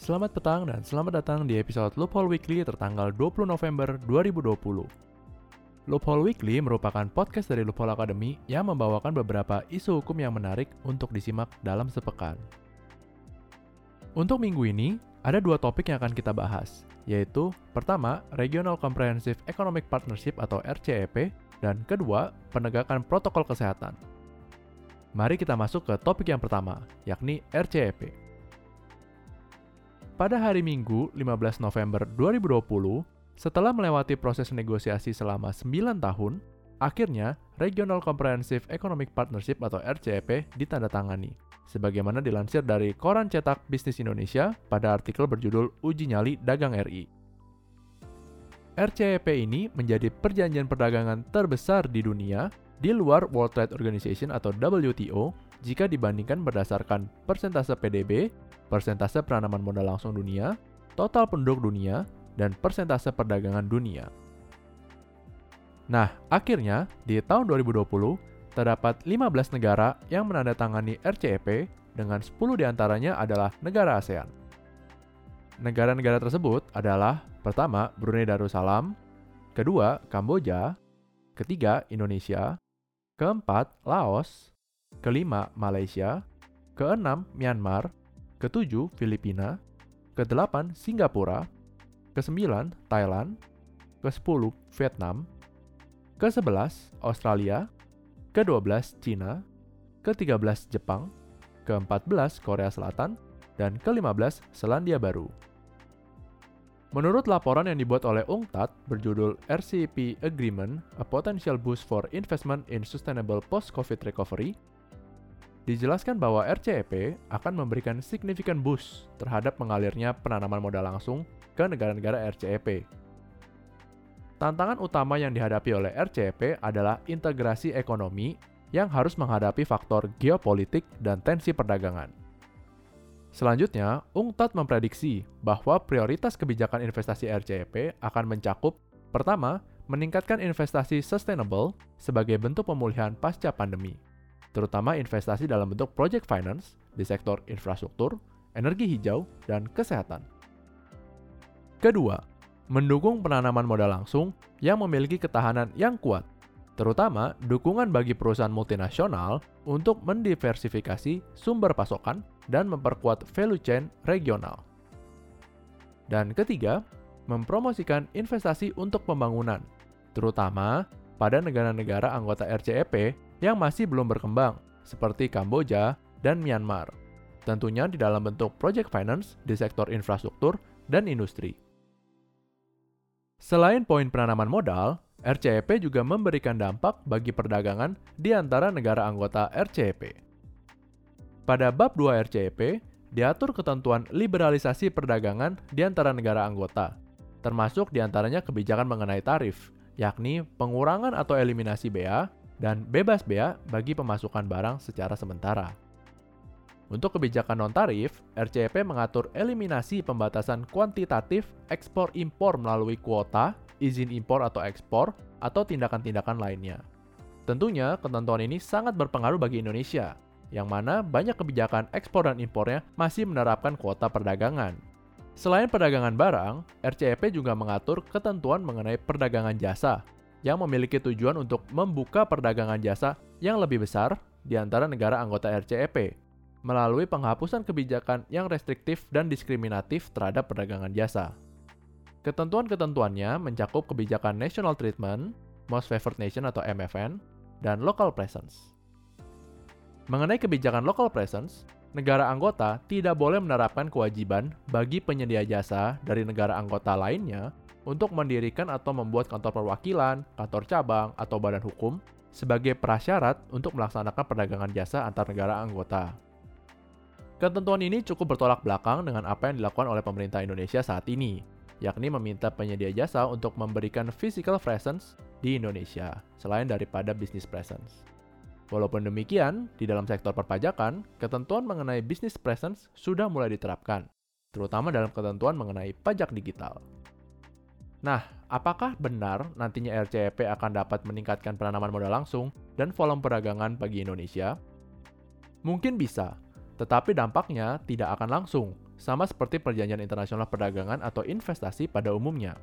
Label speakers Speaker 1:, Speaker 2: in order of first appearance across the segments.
Speaker 1: Selamat petang dan selamat datang di episode Loophole Weekly tertanggal 20 November 2020. Loophole Weekly merupakan podcast dari Loophole Academy yang membawakan beberapa isu hukum yang menarik untuk disimak dalam sepekan. Untuk minggu ini, ada dua topik yang akan kita bahas, yaitu pertama, Regional Comprehensive Economic Partnership atau RCEP, dan kedua, penegakan protokol kesehatan. Mari kita masuk ke topik yang pertama, yakni RCEP. Pada hari Minggu, 15 November 2020, setelah melewati proses negosiasi selama 9 tahun, akhirnya Regional Comprehensive Economic Partnership atau RCEP ditandatangani, sebagaimana dilansir dari Koran Cetak Bisnis Indonesia pada artikel berjudul Uji Nyali Dagang RI. RCEP ini menjadi perjanjian perdagangan terbesar di dunia di luar World Trade Organization atau WTO jika dibandingkan berdasarkan persentase PDB persentase penanaman modal langsung dunia, total penduduk dunia, dan persentase perdagangan dunia. Nah, akhirnya di tahun 2020 terdapat 15 negara yang menandatangani RCEP dengan 10 di antaranya adalah negara ASEAN. Negara-negara tersebut adalah pertama Brunei Darussalam, kedua Kamboja, ketiga Indonesia, keempat Laos, kelima Malaysia, keenam Myanmar, ketujuh Filipina, kedelapan Singapura, kesembilan Thailand, ke-10 Vietnam, ke-11 Australia, ke-12 Cina, ke-13 Jepang, ke-14 Korea Selatan, dan ke-15 Selandia Baru. Menurut laporan yang dibuat oleh UNCTAD berjudul RCEP Agreement, A Potential Boost for Investment in Sustainable Post-COVID Recovery, dijelaskan bahwa RCEP akan memberikan signifikan boost terhadap mengalirnya penanaman modal langsung ke negara-negara RCEP. Tantangan utama yang dihadapi oleh RCEP adalah integrasi ekonomi yang harus menghadapi faktor geopolitik dan tensi perdagangan. Selanjutnya, UNCTAD memprediksi bahwa prioritas kebijakan investasi RCEP akan mencakup pertama, meningkatkan investasi sustainable sebagai bentuk pemulihan pasca pandemi terutama investasi dalam bentuk project finance di sektor infrastruktur, energi hijau, dan kesehatan. Kedua, mendukung penanaman modal langsung yang memiliki ketahanan yang kuat, terutama dukungan bagi perusahaan multinasional untuk mendiversifikasi sumber pasokan dan memperkuat value chain regional. Dan ketiga, mempromosikan investasi untuk pembangunan, terutama pada negara-negara anggota RCEP yang masih belum berkembang, seperti Kamboja dan Myanmar. Tentunya di dalam bentuk project finance di sektor infrastruktur dan industri. Selain poin penanaman modal, RCEP juga memberikan dampak bagi perdagangan di antara negara anggota RCEP. Pada bab 2 RCEP, diatur ketentuan liberalisasi perdagangan di antara negara anggota, termasuk di antaranya kebijakan mengenai tarif, yakni pengurangan atau eliminasi bea, dan bebas bea bagi pemasukan barang secara sementara. Untuk kebijakan non-tarif, RCEP mengatur eliminasi pembatasan kuantitatif ekspor-impor melalui kuota, izin impor atau ekspor, atau tindakan-tindakan lainnya. Tentunya, ketentuan ini sangat berpengaruh bagi Indonesia, yang mana banyak kebijakan ekspor dan impornya masih menerapkan kuota perdagangan. Selain perdagangan barang, RCEP juga mengatur ketentuan mengenai perdagangan jasa, yang memiliki tujuan untuk membuka perdagangan jasa yang lebih besar di antara negara anggota RCEP melalui penghapusan kebijakan yang restriktif dan diskriminatif terhadap perdagangan jasa. Ketentuan-ketentuannya mencakup kebijakan National Treatment, Most Favored Nation atau MFN, dan Local Presence. Mengenai kebijakan Local Presence, negara anggota tidak boleh menerapkan kewajiban bagi penyedia jasa dari negara anggota lainnya untuk mendirikan atau membuat kantor perwakilan, kantor cabang, atau badan hukum sebagai prasyarat untuk melaksanakan perdagangan jasa antar negara anggota. Ketentuan ini cukup bertolak belakang dengan apa yang dilakukan oleh pemerintah Indonesia saat ini, yakni meminta penyedia jasa untuk memberikan physical presence di Indonesia, selain daripada business presence. Walaupun demikian, di dalam sektor perpajakan, ketentuan mengenai business presence sudah mulai diterapkan, terutama dalam ketentuan mengenai pajak digital. Nah, apakah benar nantinya RCEP akan dapat meningkatkan penanaman modal langsung dan volume perdagangan bagi Indonesia? Mungkin bisa, tetapi dampaknya tidak akan langsung, sama seperti perjanjian internasional perdagangan atau investasi pada umumnya.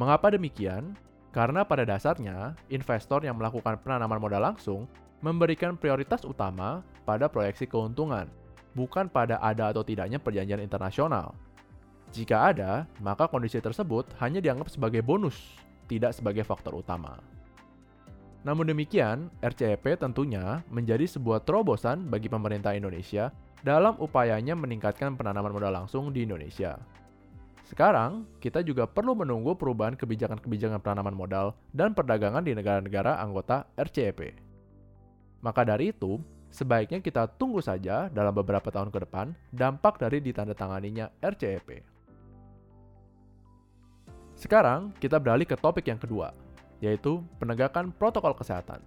Speaker 1: Mengapa demikian? Karena pada dasarnya, investor yang melakukan penanaman modal langsung memberikan prioritas utama pada proyeksi keuntungan, bukan pada ada atau tidaknya perjanjian internasional. Jika ada, maka kondisi tersebut hanya dianggap sebagai bonus, tidak sebagai faktor utama. Namun demikian, RCEP tentunya menjadi sebuah terobosan bagi pemerintah Indonesia dalam upayanya meningkatkan penanaman modal langsung di Indonesia. Sekarang, kita juga perlu menunggu perubahan kebijakan-kebijakan penanaman modal dan perdagangan di negara-negara anggota RCEP. Maka dari itu, sebaiknya kita tunggu saja dalam beberapa tahun ke depan dampak dari ditandatanganinya RCEP. Sekarang, kita beralih ke topik yang kedua, yaitu penegakan protokol kesehatan.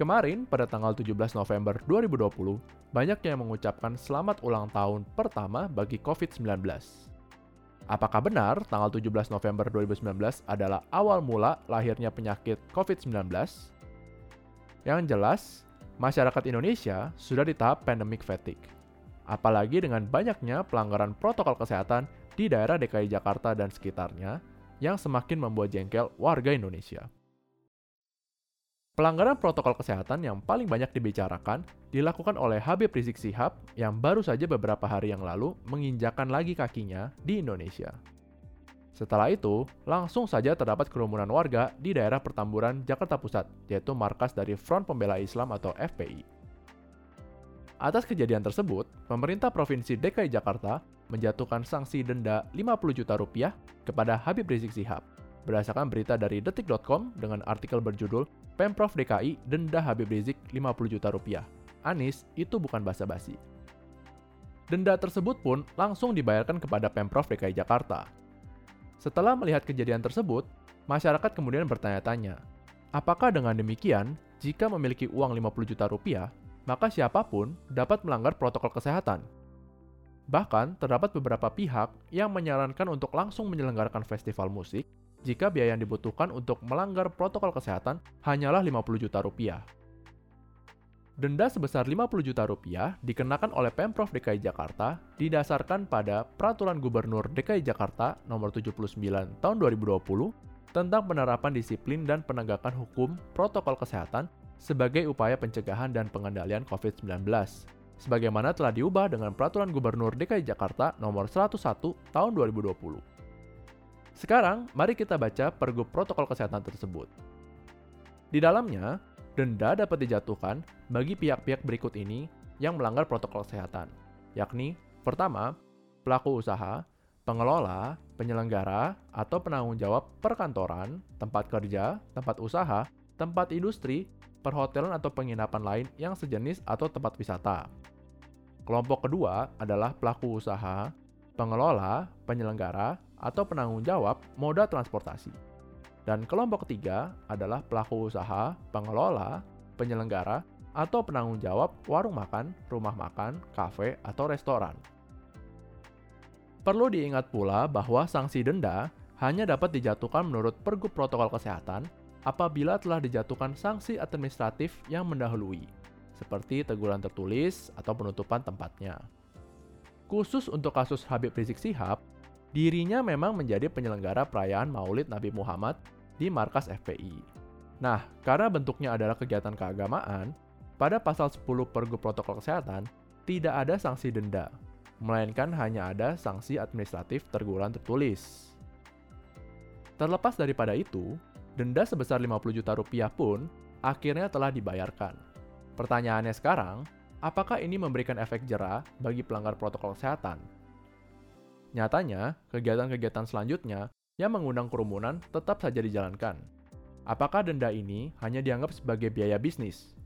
Speaker 1: Kemarin, pada tanggal 17 November 2020, banyak yang mengucapkan selamat ulang tahun pertama bagi COVID-19. Apakah benar tanggal 17 November 2019 adalah awal mula lahirnya penyakit COVID-19? Yang jelas, masyarakat Indonesia sudah di tahap pandemic fatigue. Apalagi dengan banyaknya pelanggaran protokol kesehatan di daerah DKI Jakarta dan sekitarnya yang semakin membuat jengkel warga Indonesia. Pelanggaran protokol kesehatan yang paling banyak dibicarakan dilakukan oleh Habib Rizik Sihab yang baru saja beberapa hari yang lalu menginjakan lagi kakinya di Indonesia. Setelah itu, langsung saja terdapat kerumunan warga di daerah pertamburan Jakarta Pusat, yaitu markas dari Front Pembela Islam atau FPI. Atas kejadian tersebut, pemerintah Provinsi DKI Jakarta menjatuhkan sanksi denda 50 juta rupiah kepada Habib Rizik Sihab berdasarkan berita dari detik.com dengan artikel berjudul Pemprov DKI denda Habib Rizik 50 juta rupiah. Anis itu bukan basa-basi. Denda tersebut pun langsung dibayarkan kepada Pemprov DKI Jakarta. Setelah melihat kejadian tersebut, masyarakat kemudian bertanya-tanya, apakah dengan demikian, jika memiliki uang 50 juta rupiah, maka siapa pun dapat melanggar protokol kesehatan? Bahkan, terdapat beberapa pihak yang menyarankan untuk langsung menyelenggarakan festival musik jika biaya yang dibutuhkan untuk melanggar protokol kesehatan hanyalah 50 juta rupiah. Denda sebesar 50 juta rupiah dikenakan oleh Pemprov DKI Jakarta didasarkan pada Peraturan Gubernur DKI Jakarta Nomor 79 Tahun 2020 tentang penerapan disiplin dan penegakan hukum protokol kesehatan sebagai upaya pencegahan dan pengendalian COVID-19 sebagaimana telah diubah dengan Peraturan Gubernur DKI Jakarta Nomor 101 Tahun 2020. Sekarang, mari kita baca pergub protokol kesehatan tersebut. Di dalamnya, denda dapat dijatuhkan bagi pihak-pihak berikut ini yang melanggar protokol kesehatan, yakni pertama, pelaku usaha, pengelola, penyelenggara, atau penanggung jawab perkantoran, tempat kerja, tempat usaha, tempat industri, perhotelan atau penginapan lain yang sejenis atau tempat wisata. Kelompok kedua adalah pelaku usaha, pengelola, penyelenggara, atau penanggung jawab moda transportasi. Dan kelompok ketiga adalah pelaku usaha, pengelola, penyelenggara, atau penanggung jawab warung makan, rumah makan, kafe, atau restoran. Perlu diingat pula bahwa sanksi denda hanya dapat dijatuhkan menurut Pergub Protokol Kesehatan apabila telah dijatuhkan sanksi administratif yang mendahului, seperti teguran tertulis atau penutupan tempatnya. Khusus untuk kasus Habib Rizik Sihab, dirinya memang menjadi penyelenggara perayaan Maulid Nabi Muhammad di markas FPI. Nah, karena bentuknya adalah kegiatan keagamaan, pada pasal 10 Pergub Protokol Kesehatan tidak ada sanksi denda, melainkan hanya ada sanksi administratif tergulan tertulis. Terlepas daripada itu, denda sebesar 50 juta rupiah pun akhirnya telah dibayarkan. Pertanyaannya sekarang, apakah ini memberikan efek jerah bagi pelanggar protokol kesehatan? Nyatanya, kegiatan-kegiatan selanjutnya yang mengundang kerumunan tetap saja dijalankan. Apakah denda ini hanya dianggap sebagai biaya bisnis?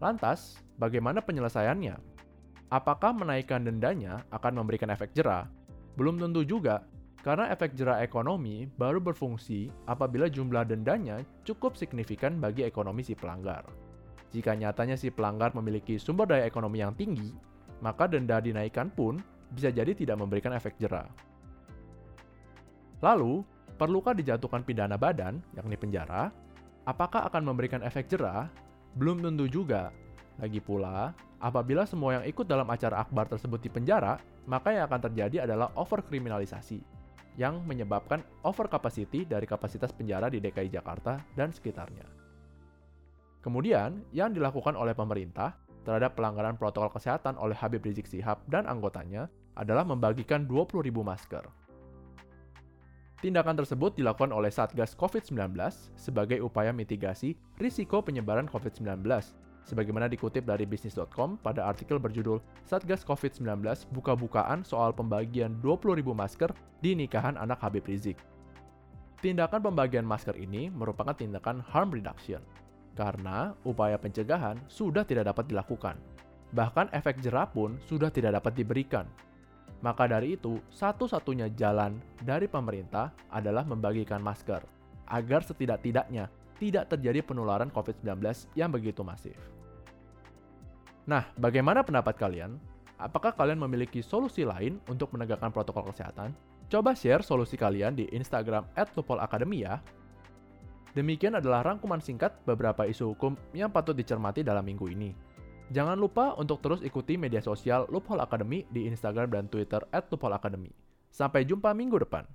Speaker 1: Lantas, bagaimana penyelesaiannya? Apakah menaikkan dendanya akan memberikan efek jerah? Belum tentu juga, karena efek jerah ekonomi baru berfungsi apabila jumlah dendanya cukup signifikan bagi ekonomi si pelanggar. Jika nyatanya si pelanggar memiliki sumber daya ekonomi yang tinggi, maka denda dinaikkan pun bisa jadi tidak memberikan efek jerah. Lalu, perlukah dijatuhkan pidana badan, yakni penjara? Apakah akan memberikan efek jerah? Belum tentu juga, Lagi pula, apabila semua yang ikut dalam acara akbar tersebut di penjara, maka yang akan terjadi adalah overkriminalisasi, yang menyebabkan overcapacity dari kapasitas penjara di DKI Jakarta dan sekitarnya. Kemudian, yang dilakukan oleh pemerintah terhadap pelanggaran protokol kesehatan oleh Habib Rizik Sihab dan anggotanya adalah membagikan 20.000 masker. Tindakan tersebut dilakukan oleh Satgas COVID-19 sebagai upaya mitigasi risiko penyebaran COVID-19, sebagaimana dikutip dari bisnis.com pada artikel berjudul Satgas COVID-19 buka-bukaan soal pembagian 20.000 masker di nikahan anak Habib Rizik. Tindakan pembagian masker ini merupakan tindakan harm reduction, karena upaya pencegahan sudah tidak dapat dilakukan. Bahkan efek jerah pun sudah tidak dapat diberikan maka dari itu, satu-satunya jalan dari pemerintah adalah membagikan masker, agar setidak-tidaknya tidak terjadi penularan COVID-19 yang begitu masif. Nah, bagaimana pendapat kalian? Apakah kalian memiliki solusi lain untuk menegakkan protokol kesehatan? Coba share solusi kalian di Instagram @lupolacademy ya. Demikian adalah rangkuman singkat beberapa isu hukum yang patut dicermati dalam minggu ini. Jangan lupa untuk terus ikuti media sosial Loophole Academy di Instagram dan Twitter at Loophole Academy. Sampai jumpa minggu depan.